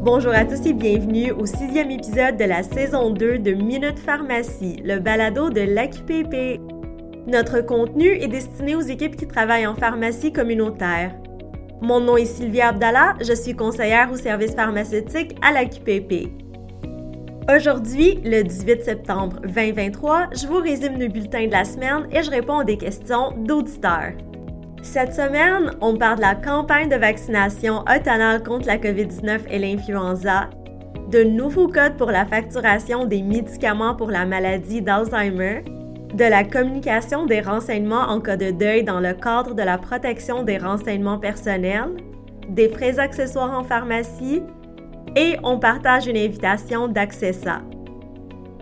Bonjour à tous et bienvenue au sixième épisode de la saison 2 de Minute Pharmacie, le balado de l'AQPP. Notre contenu est destiné aux équipes qui travaillent en pharmacie communautaire. Mon nom est Sylvia Abdallah, je suis conseillère au service pharmaceutique à l'AQPP. Aujourd'hui, le 18 septembre 2023, je vous résume le bulletin de la semaine et je réponds à des questions d'auditeurs. Cette semaine, on parle de la campagne de vaccination automnale contre la COVID-19 et l'influenza, de nouveaux codes pour la facturation des médicaments pour la maladie d'Alzheimer, de la communication des renseignements en cas de deuil dans le cadre de la protection des renseignements personnels, des frais accessoires en pharmacie et on partage une invitation d'Accessa.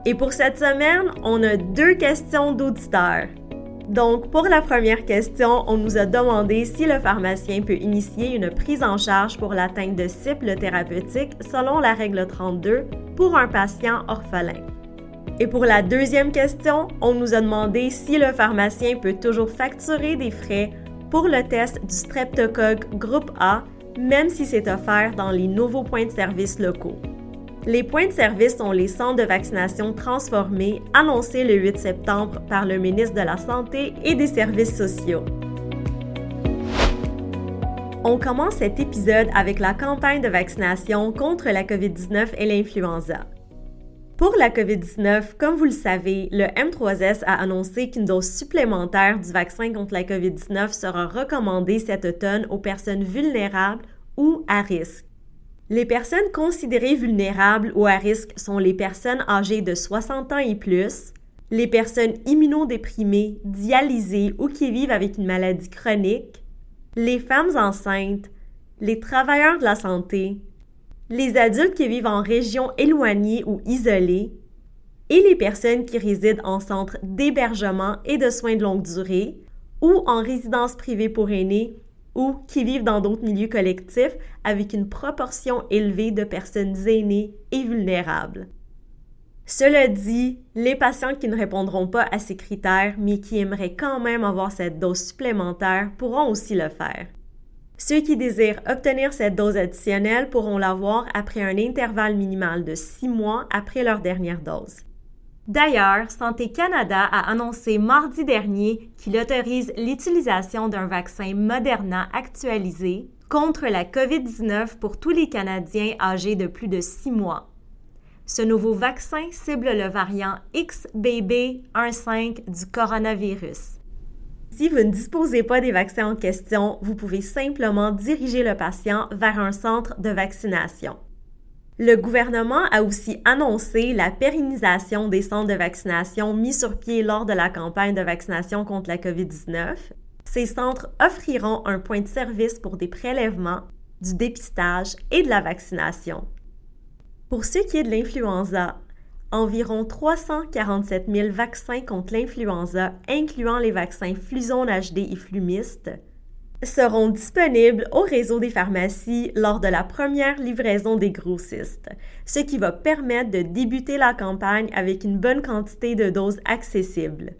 Et pour cette semaine, on a deux questions d'auditeurs. Donc, pour la première question, on nous a demandé si le pharmacien peut initier une prise en charge pour l'atteinte de cibles thérapeutiques selon la règle 32 pour un patient orphelin. Et pour la deuxième question, on nous a demandé si le pharmacien peut toujours facturer des frais pour le test du streptocoque groupe A, même si c'est offert dans les nouveaux points de service locaux. Les points de service sont les centres de vaccination transformés annoncés le 8 septembre par le ministre de la Santé et des Services sociaux. On commence cet épisode avec la campagne de vaccination contre la COVID-19 et l'influenza. Pour la COVID-19, comme vous le savez, le M3S a annoncé qu'une dose supplémentaire du vaccin contre la COVID-19 sera recommandée cet automne aux personnes vulnérables ou à risque. Les personnes considérées vulnérables ou à risque sont les personnes âgées de 60 ans et plus, les personnes immunodéprimées, dialysées ou qui vivent avec une maladie chronique, les femmes enceintes, les travailleurs de la santé, les adultes qui vivent en régions éloignées ou isolées, et les personnes qui résident en centres d'hébergement et de soins de longue durée ou en résidence privée pour aînés ou qui vivent dans d'autres milieux collectifs avec une proportion élevée de personnes aînées et vulnérables. Cela dit, les patients qui ne répondront pas à ces critères mais qui aimeraient quand même avoir cette dose supplémentaire pourront aussi le faire. Ceux qui désirent obtenir cette dose additionnelle pourront l'avoir après un intervalle minimal de six mois après leur dernière dose. D'ailleurs, Santé Canada a annoncé mardi dernier qu'il autorise l'utilisation d'un vaccin Moderna actualisé contre la COVID-19 pour tous les Canadiens âgés de plus de six mois. Ce nouveau vaccin cible le variant XBB.1.5 du coronavirus. Si vous ne disposez pas des vaccins en question, vous pouvez simplement diriger le patient vers un centre de vaccination. Le gouvernement a aussi annoncé la pérennisation des centres de vaccination mis sur pied lors de la campagne de vaccination contre la COVID-19. Ces centres offriront un point de service pour des prélèvements, du dépistage et de la vaccination. Pour ce qui est de l'influenza, environ 347 000 vaccins contre l'influenza, incluant les vaccins Fluzone HD et Flumist, seront disponibles au réseau des pharmacies lors de la première livraison des grossistes, ce qui va permettre de débuter la campagne avec une bonne quantité de doses accessibles.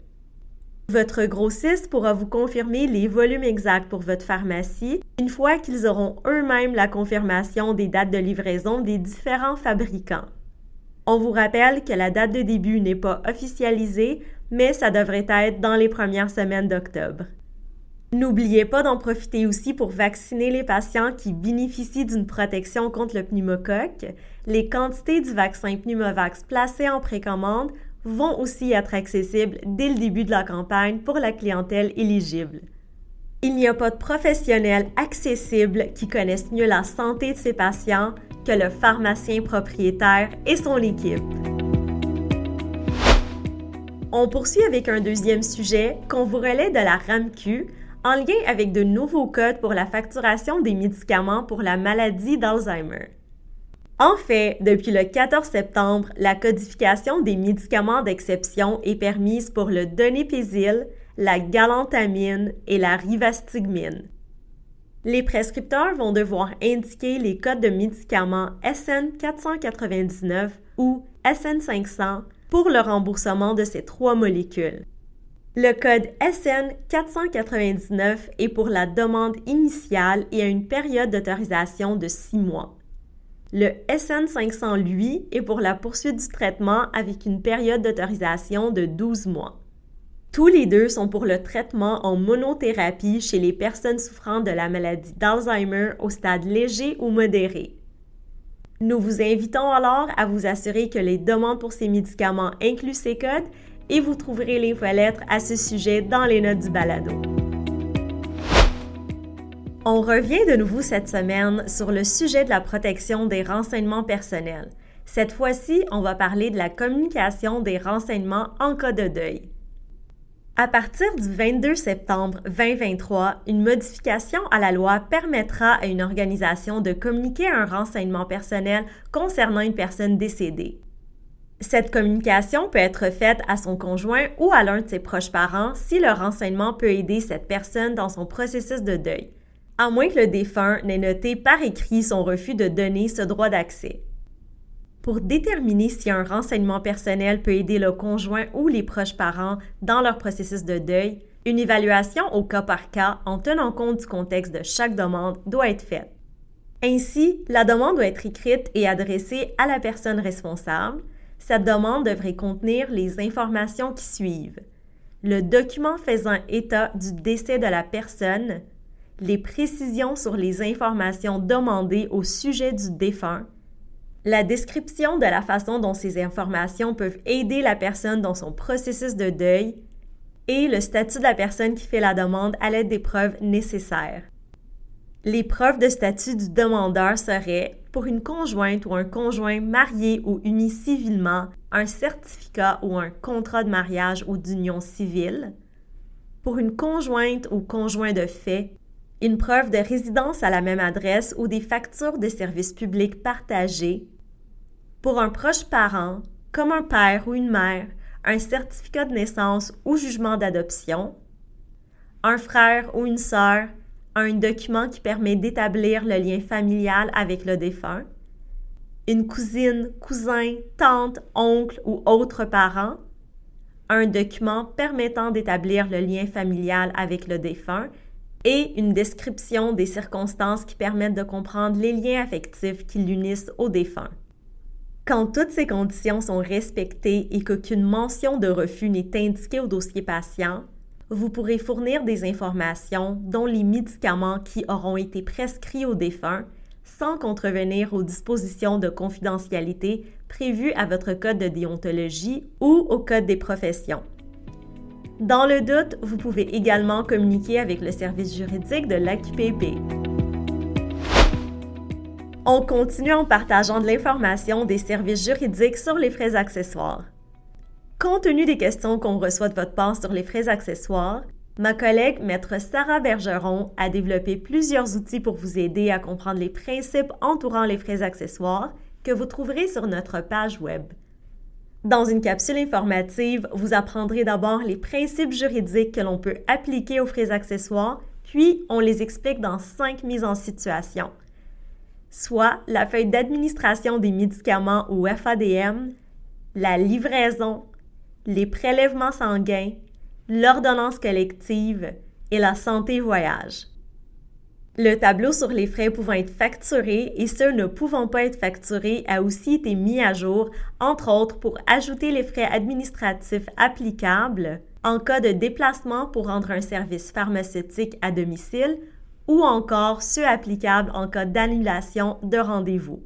Votre grossiste pourra vous confirmer les volumes exacts pour votre pharmacie une fois qu'ils auront eux-mêmes la confirmation des dates de livraison des différents fabricants. On vous rappelle que la date de début n'est pas officialisée, mais ça devrait être dans les premières semaines d'octobre. N'oubliez pas d'en profiter aussi pour vacciner les patients qui bénéficient d'une protection contre le pneumocoque. Les quantités du vaccin Pneumovax placées en précommande vont aussi être accessibles dès le début de la campagne pour la clientèle éligible. Il n'y a pas de professionnels accessibles qui connaissent mieux la santé de ses patients que le pharmacien propriétaire et son équipe. On poursuit avec un deuxième sujet qu'on vous relaie de la RAMQ, en lien avec de nouveaux codes pour la facturation des médicaments pour la maladie d'Alzheimer. En fait, depuis le 14 septembre, la codification des médicaments d'exception est permise pour le donépésil, la galantamine et la rivastigmine. Les prescripteurs vont devoir indiquer les codes de médicaments SN 499 ou SN 500 pour le remboursement de ces trois molécules. Le code SN 499 est pour la demande initiale et a une période d'autorisation de six mois. Le SN500, lui, est pour la poursuite du traitement avec une période d'autorisation de 12 mois. Tous les deux sont pour le traitement en monothérapie chez les personnes souffrant de la maladie d'Alzheimer au stade léger ou modéré. Nous vous invitons alors à vous assurer que les demandes pour ces médicaments incluent ces codes et vous trouverez les lettres à ce sujet dans les notes du balado. On revient de nouveau cette semaine sur le sujet de la protection des renseignements personnels. Cette fois-ci, on va parler de la communication des renseignements en cas de deuil. À partir du 22 septembre 2023, une modification à la loi permettra à une organisation de communiquer un renseignement personnel concernant une personne décédée. Cette communication peut être faite à son conjoint ou à l'un de ses proches parents si le renseignement peut aider cette personne dans son processus de deuil à moins que le défunt n'ait noté par écrit son refus de donner ce droit d'accès. Pour déterminer si un renseignement personnel peut aider le conjoint ou les proches parents dans leur processus de deuil, une évaluation au cas par cas en tenant compte du contexte de chaque demande doit être faite. Ainsi, la demande doit être écrite et adressée à la personne responsable. Cette demande devrait contenir les informations qui suivent. Le document faisant état du décès de la personne, les précisions sur les informations demandées au sujet du défunt, la description de la façon dont ces informations peuvent aider la personne dans son processus de deuil et le statut de la personne qui fait la demande à l'aide des preuves nécessaires. Les preuves de statut du demandeur seraient, pour une conjointe ou un conjoint marié ou uni civilement, un certificat ou un contrat de mariage ou d'union civile. Pour une conjointe ou conjoint de fait, une preuve de résidence à la même adresse ou des factures de services publics partagées. Pour un proche parent, comme un père ou une mère, un certificat de naissance ou jugement d'adoption. Un frère ou une sœur, un document qui permet d'établir le lien familial avec le défunt. Une cousine, cousin, tante, oncle ou autre parent. Un document permettant d'établir le lien familial avec le défunt et une description des circonstances qui permettent de comprendre les liens affectifs qui l'unissent au défunt. Quand toutes ces conditions sont respectées et qu'aucune mention de refus n'est indiquée au dossier patient, vous pourrez fournir des informations dont les médicaments qui auront été prescrits au défunt sans contrevenir aux dispositions de confidentialité prévues à votre code de déontologie ou au code des professions. Dans le doute, vous pouvez également communiquer avec le service juridique de l'AQPP. On continue en partageant de l'information des services juridiques sur les frais accessoires. Compte tenu des questions qu'on reçoit de votre part sur les frais accessoires, ma collègue maître Sarah Bergeron a développé plusieurs outils pour vous aider à comprendre les principes entourant les frais accessoires que vous trouverez sur notre page web. Dans une capsule informative, vous apprendrez d'abord les principes juridiques que l'on peut appliquer aux frais accessoires, puis on les explique dans cinq mises en situation, soit la feuille d'administration des médicaments ou FADM, la livraison, les prélèvements sanguins, l'ordonnance collective et la santé voyage. Le tableau sur les frais pouvant être facturés et ceux ne pouvant pas être facturés a aussi été mis à jour, entre autres pour ajouter les frais administratifs applicables en cas de déplacement pour rendre un service pharmaceutique à domicile ou encore ceux applicables en cas d'annulation de rendez-vous.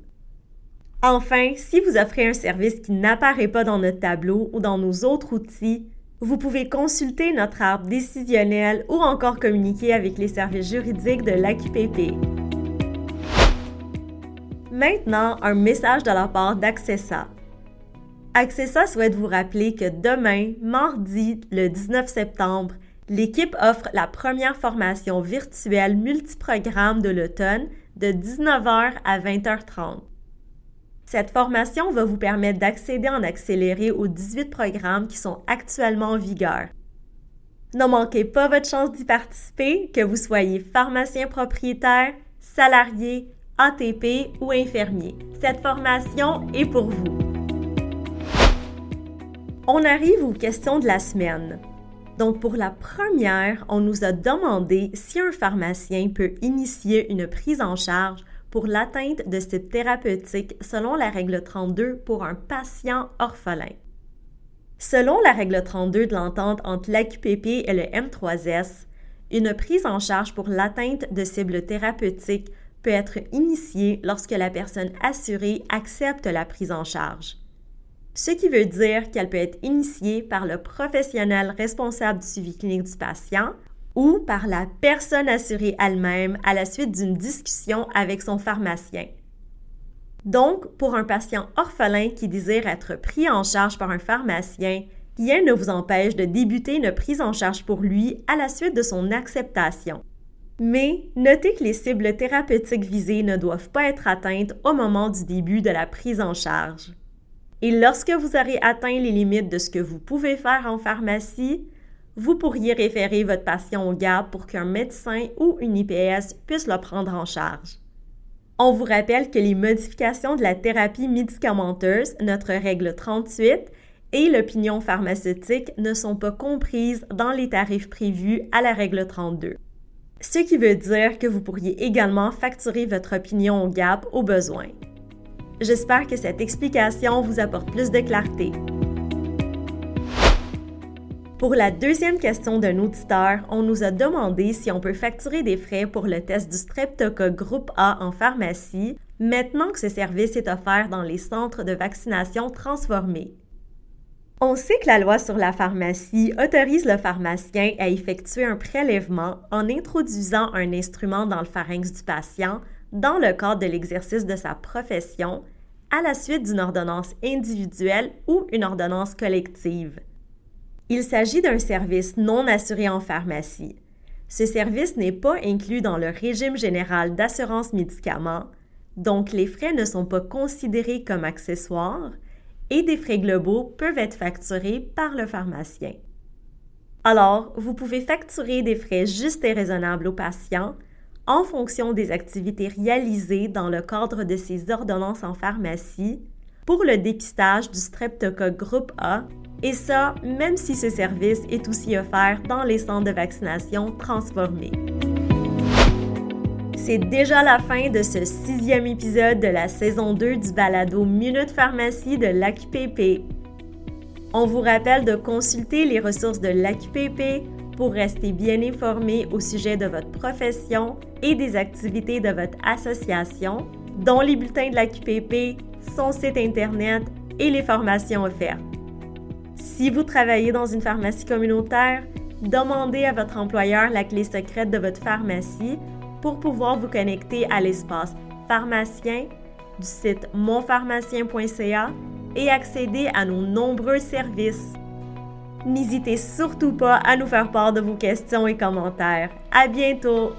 Enfin, si vous offrez un service qui n'apparaît pas dans notre tableau ou dans nos autres outils, vous pouvez consulter notre arbre décisionnel ou encore communiquer avec les services juridiques de l'AQPP. Maintenant, un message de la part d'Accessa. Accessa souhaite vous rappeler que demain, mardi, le 19 septembre, l'équipe offre la première formation virtuelle multiprogramme de l'automne de 19h à 20h30. Cette formation va vous permettre d'accéder en accéléré aux 18 programmes qui sont actuellement en vigueur. Ne manquez pas votre chance d'y participer, que vous soyez pharmacien propriétaire, salarié, ATP ou infirmier. Cette formation est pour vous. On arrive aux questions de la semaine. Donc pour la première, on nous a demandé si un pharmacien peut initier une prise en charge pour l'atteinte de cibles thérapeutiques selon la règle 32 pour un patient orphelin. Selon la règle 32 de l'entente entre l'AQPP et le M3S, une prise en charge pour l'atteinte de cibles thérapeutiques peut être initiée lorsque la personne assurée accepte la prise en charge. Ce qui veut dire qu'elle peut être initiée par le professionnel responsable du suivi clinique du patient ou par la personne assurée elle-même à la suite d'une discussion avec son pharmacien. Donc, pour un patient orphelin qui désire être pris en charge par un pharmacien, rien ne vous empêche de débuter une prise en charge pour lui à la suite de son acceptation. Mais notez que les cibles thérapeutiques visées ne doivent pas être atteintes au moment du début de la prise en charge. Et lorsque vous aurez atteint les limites de ce que vous pouvez faire en pharmacie, vous pourriez référer votre patient au GAP pour qu'un médecin ou une IPS puisse le prendre en charge. On vous rappelle que les modifications de la thérapie médicamenteuse, notre règle 38, et l'opinion pharmaceutique ne sont pas comprises dans les tarifs prévus à la règle 32. Ce qui veut dire que vous pourriez également facturer votre opinion au GAP au besoin. J'espère que cette explication vous apporte plus de clarté. Pour la deuxième question d'un auditeur, on nous a demandé si on peut facturer des frais pour le test du streptocoque groupe A en pharmacie, maintenant que ce service est offert dans les centres de vaccination transformés. On sait que la loi sur la pharmacie autorise le pharmacien à effectuer un prélèvement en introduisant un instrument dans le pharynx du patient dans le cadre de l'exercice de sa profession à la suite d'une ordonnance individuelle ou une ordonnance collective. Il s'agit d'un service non assuré en pharmacie. Ce service n'est pas inclus dans le régime général d'assurance médicaments, donc les frais ne sont pas considérés comme accessoires et des frais globaux peuvent être facturés par le pharmacien. Alors, vous pouvez facturer des frais justes et raisonnables aux patients en fonction des activités réalisées dans le cadre de ces ordonnances en pharmacie pour le dépistage du streptocoque groupe A et ça, même si ce service est aussi offert dans les centres de vaccination transformés. C'est déjà la fin de ce sixième épisode de la saison 2 du balado Minute Pharmacie de l'AQPP. On vous rappelle de consulter les ressources de l'AQPP pour rester bien informé au sujet de votre profession et des activités de votre association, dont les bulletins de l'AQPP, son site Internet et les formations offertes. Si vous travaillez dans une pharmacie communautaire, demandez à votre employeur la clé secrète de votre pharmacie pour pouvoir vous connecter à l'espace pharmacien du site monpharmacien.ca et accéder à nos nombreux services. N'hésitez surtout pas à nous faire part de vos questions et commentaires. À bientôt!